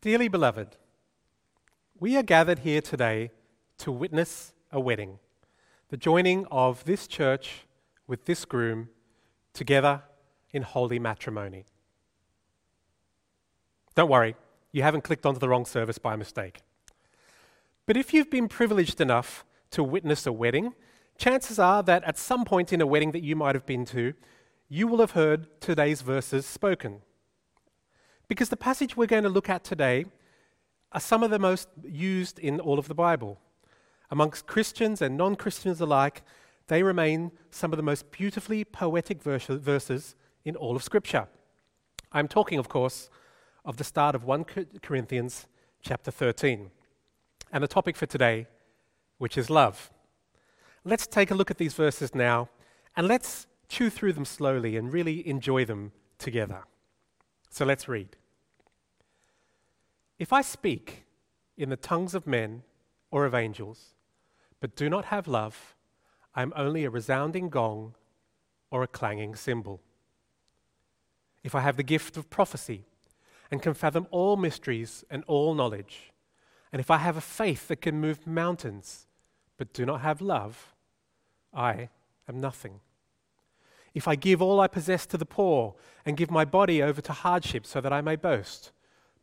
Dearly beloved, we are gathered here today to witness a wedding, the joining of this church with this groom together in holy matrimony. Don't worry, you haven't clicked onto the wrong service by mistake. But if you've been privileged enough to witness a wedding, chances are that at some point in a wedding that you might have been to, you will have heard today's verses spoken. Because the passage we're going to look at today are some of the most used in all of the Bible. Amongst Christians and non Christians alike, they remain some of the most beautifully poetic verses in all of Scripture. I'm talking, of course, of the start of 1 Corinthians chapter 13, and the topic for today, which is love. Let's take a look at these verses now, and let's chew through them slowly and really enjoy them together. So let's read. If I speak in the tongues of men or of angels, but do not have love, I am only a resounding gong or a clanging cymbal. If I have the gift of prophecy and can fathom all mysteries and all knowledge, and if I have a faith that can move mountains, but do not have love, I am nothing. If I give all I possess to the poor and give my body over to hardship so that I may boast,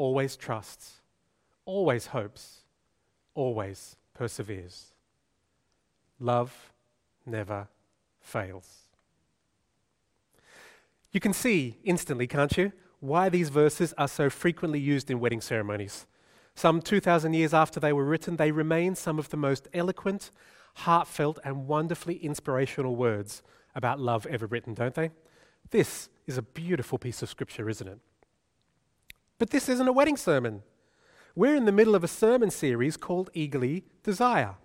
always trusts, always hopes, always perseveres. Love never fails. You can see instantly, can't you, why these verses are so frequently used in wedding ceremonies. Some 2,000 years after they were written, they remain some of the most eloquent, heartfelt, and wonderfully inspirational words about love ever written, don't they? This is a beautiful piece of scripture, isn't it? But this isn't a wedding sermon. We're in the middle of a sermon series called Eagerly Desire.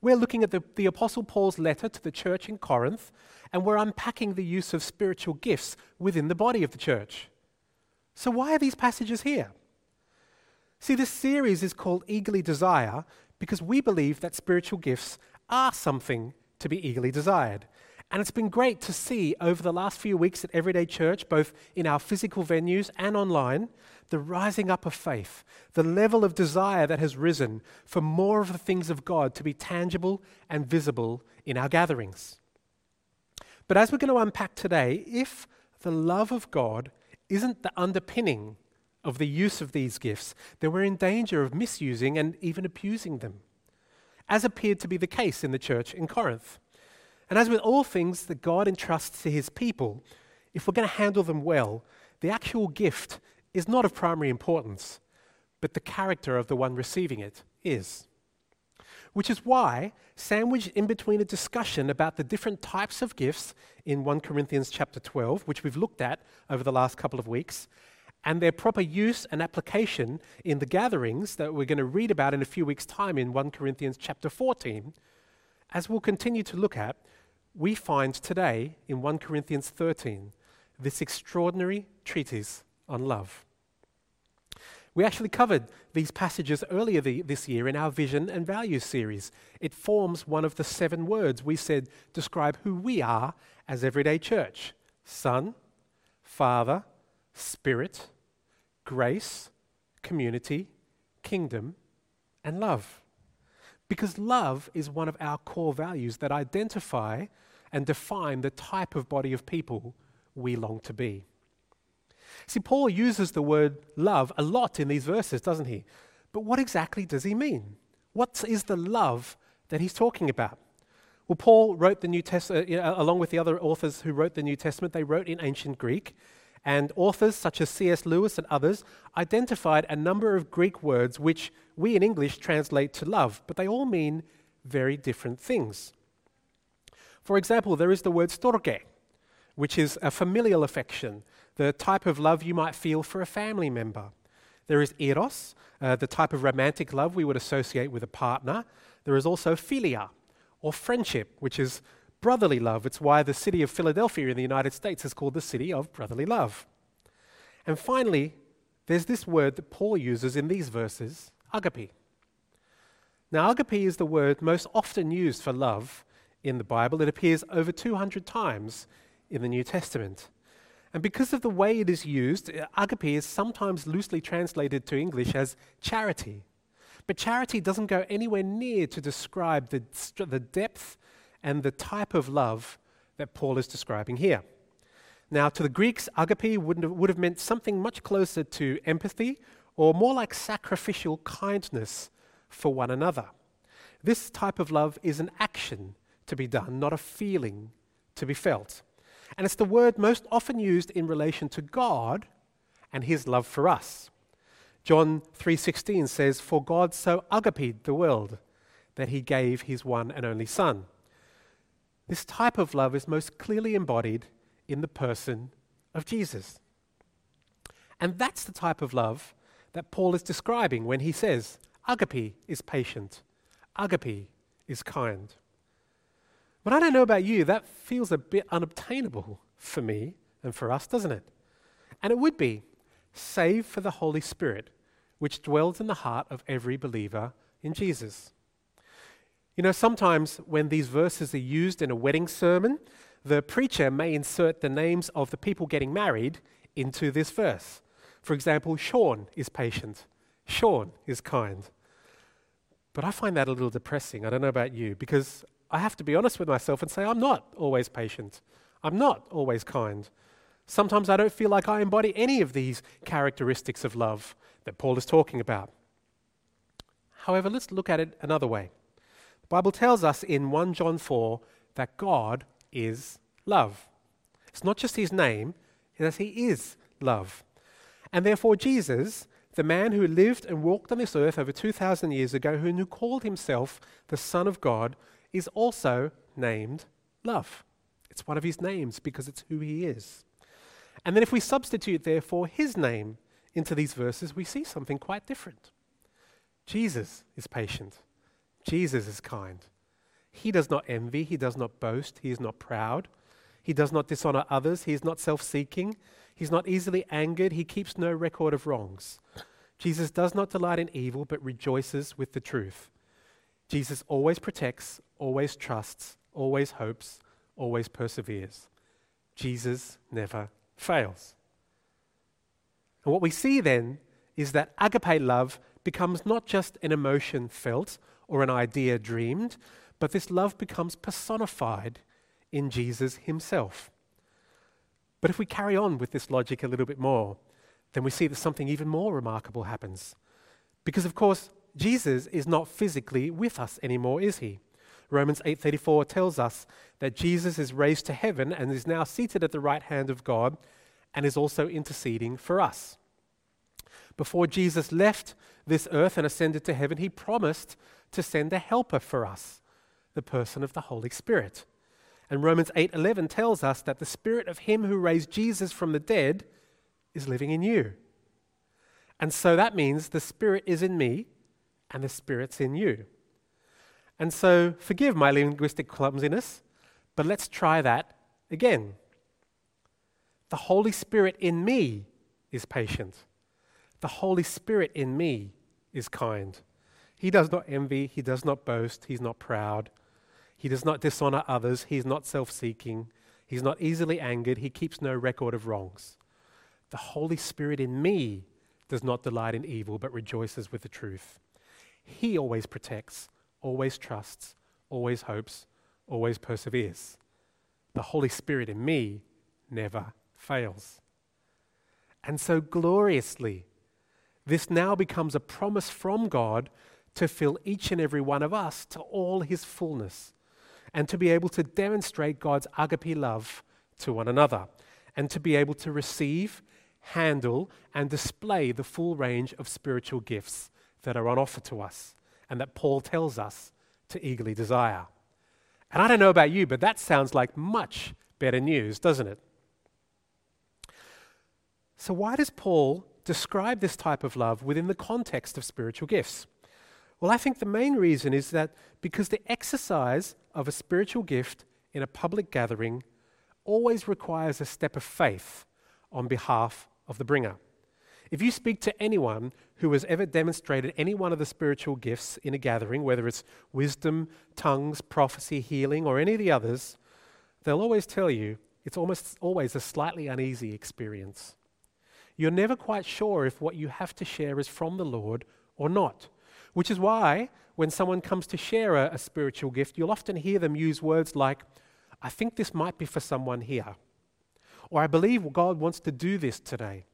We're looking at the, the Apostle Paul's letter to the church in Corinth, and we're unpacking the use of spiritual gifts within the body of the church. So, why are these passages here? See, this series is called Eagerly Desire because we believe that spiritual gifts are something to be eagerly desired. And it's been great to see over the last few weeks at Everyday Church, both in our physical venues and online, the rising up of faith, the level of desire that has risen for more of the things of God to be tangible and visible in our gatherings. But as we're going to unpack today, if the love of God isn't the underpinning of the use of these gifts, then we're in danger of misusing and even abusing them, as appeared to be the case in the church in Corinth. And as with all things that God entrusts to his people, if we're going to handle them well, the actual gift is not of primary importance, but the character of the one receiving it is. Which is why, sandwiched in between a discussion about the different types of gifts in 1 Corinthians chapter 12, which we've looked at over the last couple of weeks, and their proper use and application in the gatherings that we're going to read about in a few weeks' time in 1 Corinthians chapter 14, as we'll continue to look at, we find today in 1 Corinthians 13 this extraordinary treatise on love. We actually covered these passages earlier the, this year in our Vision and Values series. It forms one of the seven words we said describe who we are as Everyday Church Son, Father, Spirit, Grace, Community, Kingdom, and Love. Because love is one of our core values that identify and define the type of body of people we long to be. See, Paul uses the word love a lot in these verses, doesn't he? But what exactly does he mean? What is the love that he's talking about? Well, Paul wrote the New Testament, uh, along with the other authors who wrote the New Testament, they wrote in ancient Greek. And authors such as C.S. Lewis and others identified a number of Greek words which we in English translate to love, but they all mean very different things. For example, there is the word storge, which is a familial affection, the type of love you might feel for a family member. There is eros, uh, the type of romantic love we would associate with a partner. There is also philia, or friendship, which is brotherly love. It's why the city of Philadelphia in the United States is called the city of brotherly love. And finally, there's this word that Paul uses in these verses, agape. Now, agape is the word most often used for love in the Bible. It appears over 200 times in the New Testament. And because of the way it is used, agape is sometimes loosely translated to English as charity. But charity doesn't go anywhere near to describe the, the depth and the type of love that Paul is describing here. Now, to the Greeks, agape would have, would have meant something much closer to empathy or more like sacrificial kindness for one another. This type of love is an action to be done, not a feeling to be felt. And it's the word most often used in relation to God and his love for us. John 3:16 says, "For God so agape the world that he gave his one and only son." This type of love is most clearly embodied in the person of Jesus. And that's the type of love that Paul is describing when he says, Agape is patient, agape is kind. But I don't know about you, that feels a bit unobtainable for me and for us, doesn't it? And it would be, save for the Holy Spirit, which dwells in the heart of every believer in Jesus. You know, sometimes when these verses are used in a wedding sermon, the preacher may insert the names of the people getting married into this verse. For example, Sean is patient, Sean is kind. But I find that a little depressing. I don't know about you, because I have to be honest with myself and say, I'm not always patient. I'm not always kind. Sometimes I don't feel like I embody any of these characteristics of love that Paul is talking about. However, let's look at it another way. The Bible tells us in 1 John 4 that God is love. It's not just his name, it's that he is love. And therefore, Jesus, the man who lived and walked on this earth over 2,000 years ago, who called himself the Son of God, is also named love. It's one of his names because it's who he is. And then if we substitute, therefore, his name into these verses, we see something quite different. Jesus is patient. Jesus is kind. He does not envy. He does not boast. He is not proud. He does not dishonor others. He is not self seeking. He's not easily angered. He keeps no record of wrongs. Jesus does not delight in evil, but rejoices with the truth. Jesus always protects, always trusts, always hopes, always perseveres. Jesus never fails. And what we see then is that agape love becomes not just an emotion felt or an idea dreamed, but this love becomes personified in Jesus himself. But if we carry on with this logic a little bit more, then we see that something even more remarkable happens. Because, of course, Jesus is not physically with us anymore, is he? Romans 8:34 tells us that Jesus is raised to heaven and is now seated at the right hand of God and is also interceding for us. Before Jesus left this earth and ascended to heaven, he promised to send a helper for us, the person of the Holy Spirit. And Romans 8:11 tells us that the spirit of him who raised Jesus from the dead is living in you. And so that means the spirit is in me and the Spirit's in you. And so, forgive my linguistic clumsiness, but let's try that again. The Holy Spirit in me is patient. The Holy Spirit in me is kind. He does not envy, he does not boast, he's not proud. He does not dishonor others, he's not self seeking, he's not easily angered, he keeps no record of wrongs. The Holy Spirit in me does not delight in evil, but rejoices with the truth. He always protects, always trusts, always hopes, always perseveres. The Holy Spirit in me never fails. And so gloriously, this now becomes a promise from God to fill each and every one of us to all his fullness and to be able to demonstrate God's agape love to one another and to be able to receive, handle, and display the full range of spiritual gifts that are on offer to us and that Paul tells us to eagerly desire. And I don't know about you, but that sounds like much better news, doesn't it? So, why does Paul describe this type of love within the context of spiritual gifts? Well, I think the main reason is that because the exercise of a spiritual gift in a public gathering always requires a step of faith on behalf of the bringer. If you speak to anyone who has ever demonstrated any one of the spiritual gifts in a gathering, whether it's wisdom, tongues, prophecy, healing, or any of the others, they'll always tell you it's almost always a slightly uneasy experience. You're never quite sure if what you have to share is from the Lord or not, which is why when someone comes to share a, a spiritual gift, you'll often hear them use words like, I think this might be for someone here, or I believe God wants to do this today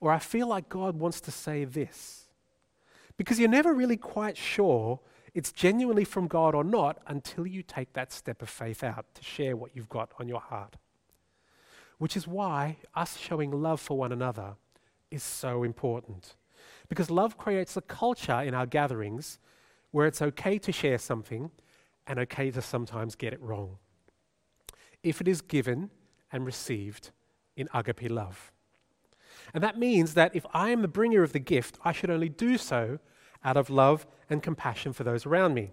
or I feel like God wants to say this. Because you're never really quite sure it's genuinely from God or not until you take that step of faith out to share what you've got on your heart. Which is why us showing love for one another is so important. Because love creates a culture in our gatherings where it's okay to share something and okay to sometimes get it wrong. If it is given and received in agape love. And that means that if I am the bringer of the gift, I should only do so out of love and compassion for those around me.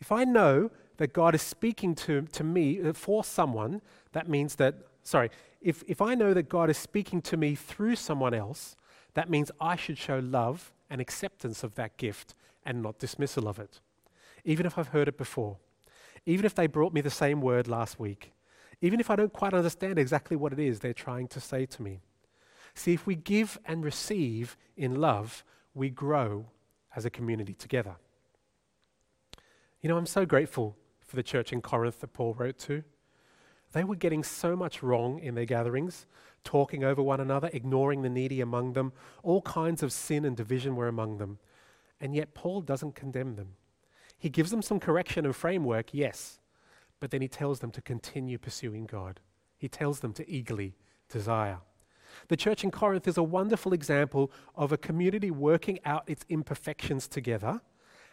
If I know that God is speaking to, to me uh, for someone, that means that, sorry, if, if I know that God is speaking to me through someone else, that means I should show love and acceptance of that gift and not dismissal of it. Even if I've heard it before, even if they brought me the same word last week, even if I don't quite understand exactly what it is they're trying to say to me. See, if we give and receive in love, we grow as a community together. You know, I'm so grateful for the church in Corinth that Paul wrote to. They were getting so much wrong in their gatherings, talking over one another, ignoring the needy among them. All kinds of sin and division were among them. And yet, Paul doesn't condemn them. He gives them some correction and framework, yes, but then he tells them to continue pursuing God. He tells them to eagerly desire. The church in Corinth is a wonderful example of a community working out its imperfections together.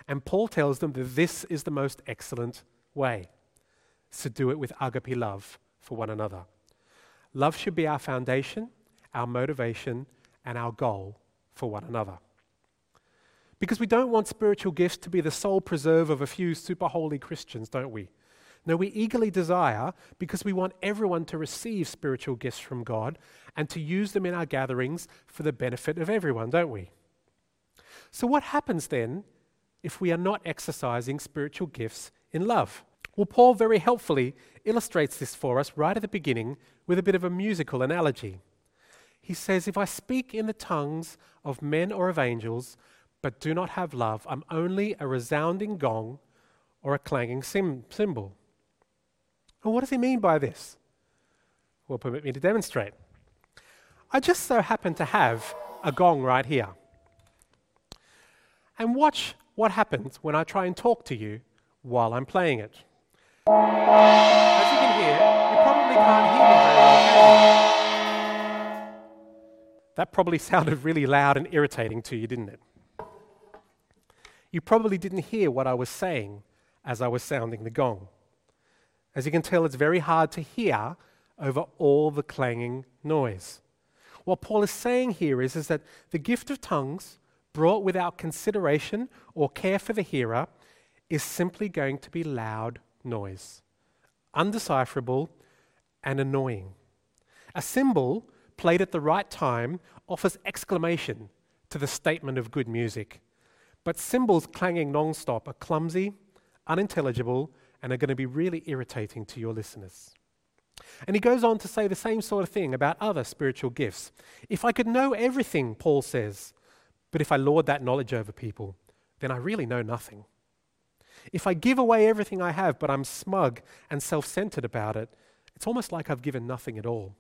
And Paul tells them that this is the most excellent way to do it with agape love for one another. Love should be our foundation, our motivation, and our goal for one another. Because we don't want spiritual gifts to be the sole preserve of a few super holy Christians, don't we? No, we eagerly desire because we want everyone to receive spiritual gifts from God and to use them in our gatherings for the benefit of everyone, don't we? So, what happens then if we are not exercising spiritual gifts in love? Well, Paul very helpfully illustrates this for us right at the beginning with a bit of a musical analogy. He says, If I speak in the tongues of men or of angels, but do not have love, I'm only a resounding gong or a clanging cymbal. Well, what does he mean by this? Well, permit me to demonstrate. I just so happen to have a gong right here. And watch what happens when I try and talk to you while I'm playing it. As you can hear, you probably can't hear me very well. That probably sounded really loud and irritating to you, didn't it? You probably didn't hear what I was saying as I was sounding the gong. As you can tell, it's very hard to hear over all the clanging noise. What Paul is saying here is, is that the gift of tongues, brought without consideration or care for the hearer, is simply going to be loud noise, undecipherable and annoying. A cymbal played at the right time offers exclamation to the statement of good music. But cymbals clanging non stop are clumsy, unintelligible, and are going to be really irritating to your listeners. And he goes on to say the same sort of thing about other spiritual gifts. If I could know everything, Paul says, but if I lord that knowledge over people, then I really know nothing. If I give away everything I have, but I'm smug and self centered about it, it's almost like I've given nothing at all.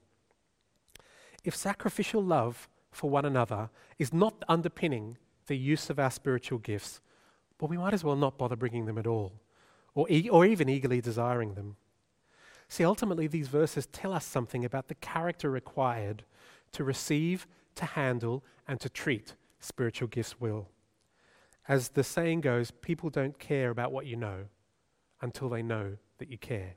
If sacrificial love for one another is not underpinning the use of our spiritual gifts, well, we might as well not bother bringing them at all or, e- or even eagerly desiring them. See, ultimately, these verses tell us something about the character required to receive, to handle, and to treat spiritual gifts well. As the saying goes, people don't care about what you know until they know that you care.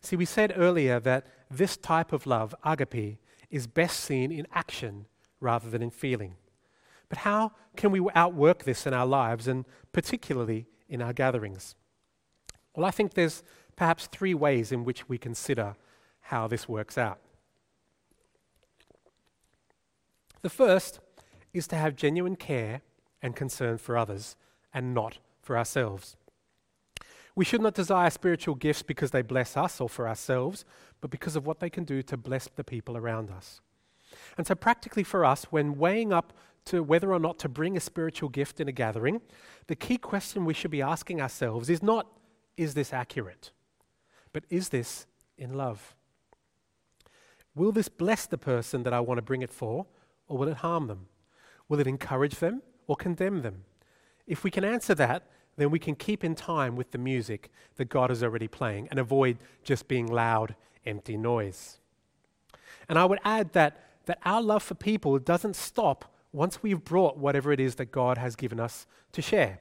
See, we said earlier that this type of love, agape, is best seen in action rather than in feeling. But how can we outwork this in our lives and particularly in our gatherings? Well, I think there's perhaps three ways in which we consider how this works out. The first is to have genuine care and concern for others and not for ourselves. We should not desire spiritual gifts because they bless us or for ourselves, but because of what they can do to bless the people around us. And so, practically for us, when weighing up to whether or not to bring a spiritual gift in a gathering, the key question we should be asking ourselves is not, is this accurate? But is this in love? Will this bless the person that I want to bring it for, or will it harm them? Will it encourage them or condemn them? If we can answer that, then we can keep in time with the music that God is already playing and avoid just being loud, empty noise. And I would add that, that our love for people doesn't stop once we've brought whatever it is that God has given us to share.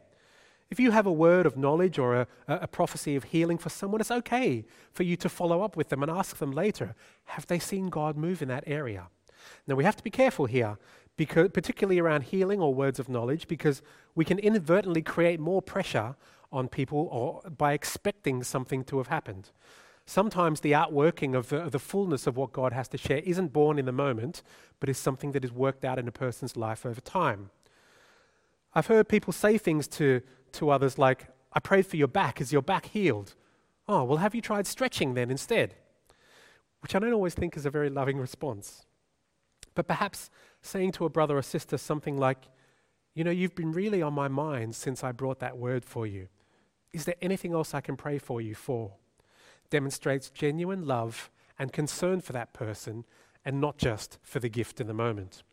If you have a word of knowledge or a, a, prophecy of healing for someone, it's okay for you to follow up with them and ask them later, have they seen God move in that area? Now, we have to be careful here, because, particularly around healing or words of knowledge, because we can inadvertently create more pressure on people or by expecting something to have happened. Sometimes the outworking of the, the, fullness of what God has to share isn't born in the moment, but is something that is worked out in a person's life over time. I've heard people say things to, to others like, I prayed for your back. Is your back healed? Oh, well, have you tried stretching then instead? Which I don't always think is a very loving response. But perhaps saying to a brother or sister something like, You know, you've been really on my mind since I brought that word for you. Is there anything else I can pray for you for? Demonstrates genuine love and concern for that person and not just for the gift in the moment.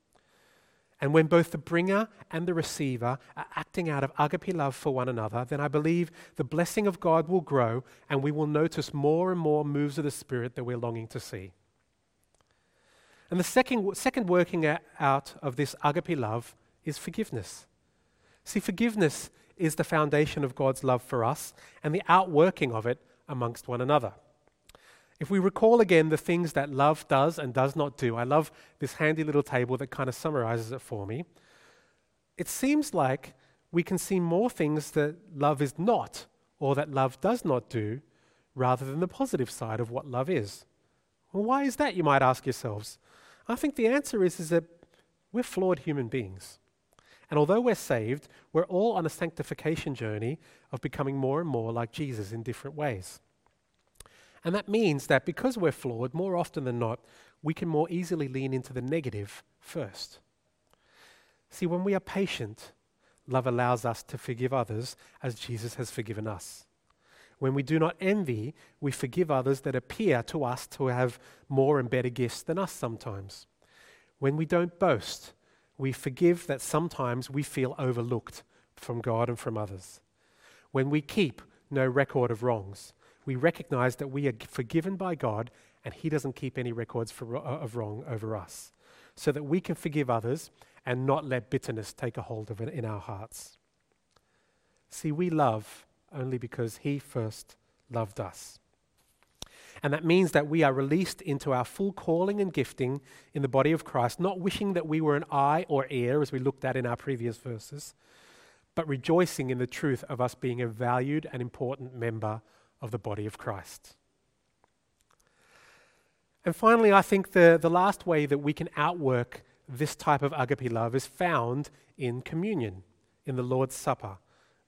And when both the bringer and the receiver are acting out of agape love for one another, then I believe the blessing of God will grow and we will notice more and more moves of the Spirit that we're longing to see. And the second, second working out of this agape love is forgiveness. See, forgiveness is the foundation of God's love for us, and the outworking of it amongst one another. If we recall again the things that love does and does not do, I love this handy little table that kind of summarizes it for me. It seems like we can see more things that love is not or that love does not do rather than the positive side of what love is. Well, why is that, you might ask yourselves? I think the answer is, is that we're flawed human beings. And although we're saved, we're all on a sanctification journey of becoming more and more like Jesus in different ways. And that means that because we're flawed, more often than not, we can more easily lean into the negative first. See, when we are patient, love allows us to forgive others as Jesus has forgiven us. When we do not envy, we forgive others that appear to us to have more and better gifts than us sometimes. When we don't boast, we forgive that sometimes we feel overlooked from God and from others. When we keep no record of wrongs, we recognize that we are forgiven by God and He doesn't keep any records for, uh, of wrong over us, so that we can forgive others and not let bitterness take a hold of it in our hearts. See, we love only because He first loved us. And that means that we are released into our full calling and gifting in the body of Christ, not wishing that we were an eye or ear, as we looked at in our previous verses, but rejoicing in the truth of us being a valued and important member of the body of Christ. And finally, I think the, the last way that we can outwork this type of agape love is found in communion, in the Lord's Supper,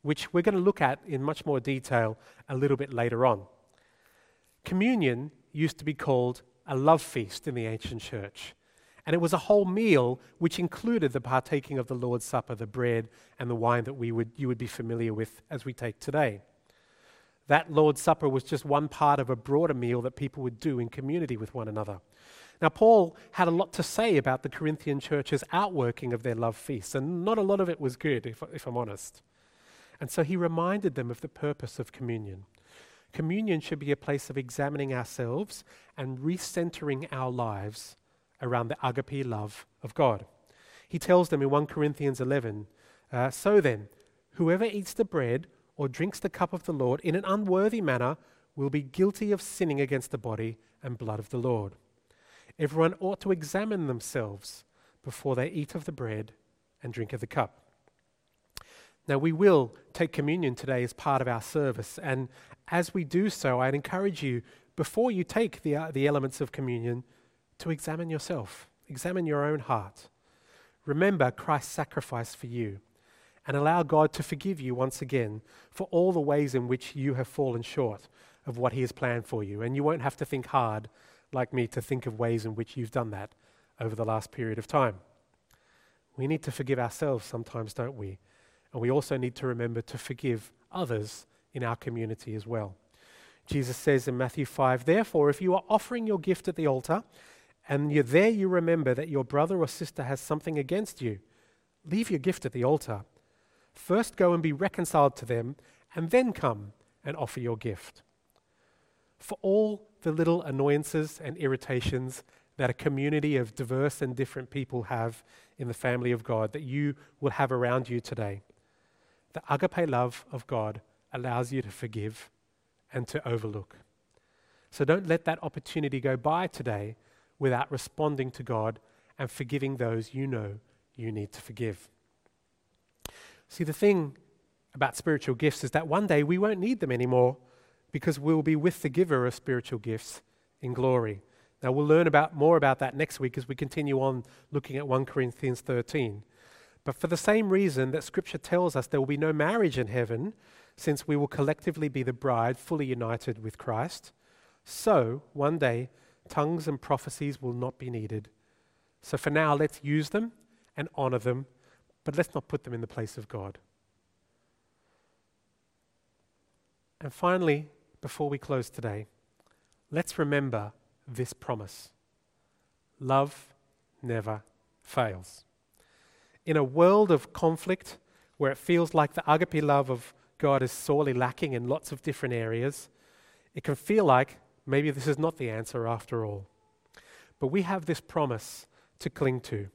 which we're going to look at in much more detail a little bit later on. Communion used to be called a love feast in the ancient church. And it was a whole meal which included the partaking of the Lord's Supper, the bread and the wine that we would, you would be familiar with as we take today. That Lord's Supper was just one part of a broader meal that people would do in community with one another. Now, Paul had a lot to say about the Corinthian church's outworking of their love feasts, and not a lot of it was good, if, if I'm honest. And so he reminded them of the purpose of communion. Communion should be a place of examining ourselves and recentering our lives around the agape love of God. He tells them in 1 Corinthians 11 uh, So then, whoever eats the bread or drinks the cup of the Lord in an unworthy manner will be guilty of sinning against the body and blood of the Lord. Everyone ought to examine themselves before they eat of the bread and drink of the cup. Now, we will take communion today as part of our service. And as we do so, I'd encourage you, before you take the, uh, the elements of communion, to examine yourself, examine your own heart. Remember Christ's sacrifice for you and allow God to forgive you once again for all the ways in which you have fallen short of what He has planned for you. And you won't have to think hard, like me, to think of ways in which you've done that over the last period of time. We need to forgive ourselves sometimes, don't we? And we also need to remember to forgive others in our community as well. Jesus says in Matthew 5 Therefore, if you are offering your gift at the altar, and you're there you remember that your brother or sister has something against you, leave your gift at the altar. First go and be reconciled to them, and then come and offer your gift. For all the little annoyances and irritations that a community of diverse and different people have in the family of God that you will have around you today. The agape love of God allows you to forgive and to overlook. So don't let that opportunity go by today without responding to God and forgiving those you know you need to forgive. See, the thing about spiritual gifts is that one day we won't need them anymore because we'll be with the giver of spiritual gifts in glory. Now, we'll learn about, more about that next week as we continue on looking at 1 Corinthians 13. But for the same reason that Scripture tells us there will be no marriage in heaven, since we will collectively be the bride fully united with Christ, so one day tongues and prophecies will not be needed. So for now, let's use them and honor them, but let's not put them in the place of God. And finally, before we close today, let's remember this promise love never fails. In a world of conflict where it feels like the agape love of God is sorely lacking in lots of different areas, it can feel like maybe this is not the answer after all. But we have this promise to cling to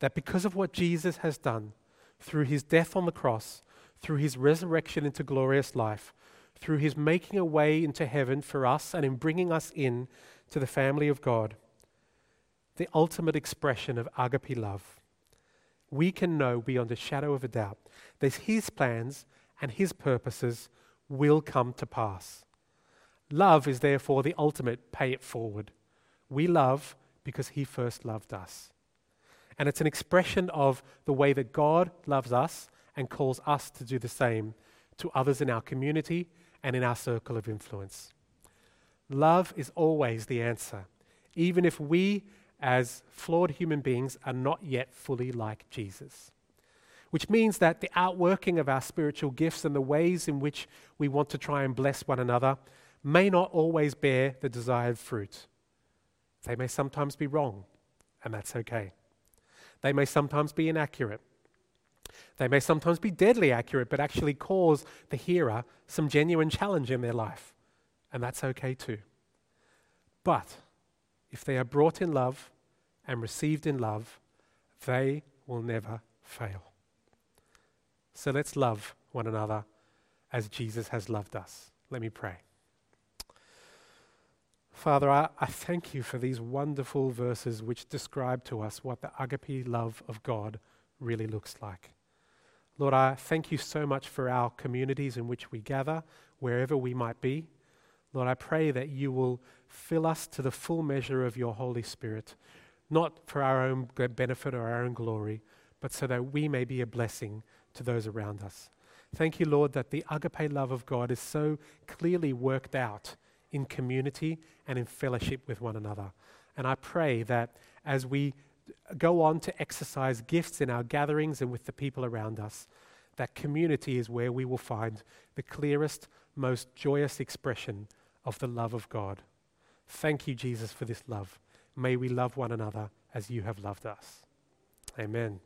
that because of what Jesus has done through his death on the cross, through his resurrection into glorious life, through his making a way into heaven for us and in bringing us in to the family of God, the ultimate expression of agape love, we can know beyond a shadow of a doubt that his plans and his purposes will come to pass. Love is therefore the ultimate pay it forward. We love because he first loved us. And it's an expression of the way that God loves us and calls us to do the same to others in our community and in our circle of influence. Love is always the answer, even if we, as flawed human beings, are not yet fully like Jesus. Which means that the outworking of our spiritual gifts and the ways in which we want to try and bless one another may not always bear the desired fruit. They may sometimes be wrong, and that's okay. They may sometimes be inaccurate. They may sometimes be deadly accurate, but actually cause the hearer some genuine challenge in their life and that's okay too. But if they are brought in love and received in love, they will never fail. So let's love one another as Jesus has loved us. Let me pray. Father, I, I, thank you for these wonderful verses which describe to us what the agape love of God really looks like. Lord, I thank you so much for our communities in which we gather, wherever we might be. Lord, I pray that you will fill us to the full measure of your Holy Spirit, not for our own benefit or our own glory, but so that we may be a blessing to those around us. Thank you, Lord, that the agape love of God is so clearly worked out in community and in fellowship with one another. And I pray that as we go on to exercise gifts in our gatherings and with the people around us, that community is where we will find the clearest, most joyous expression of the love of God. Thank you, Jesus, for this love. May we love one another as you have loved us. Amen.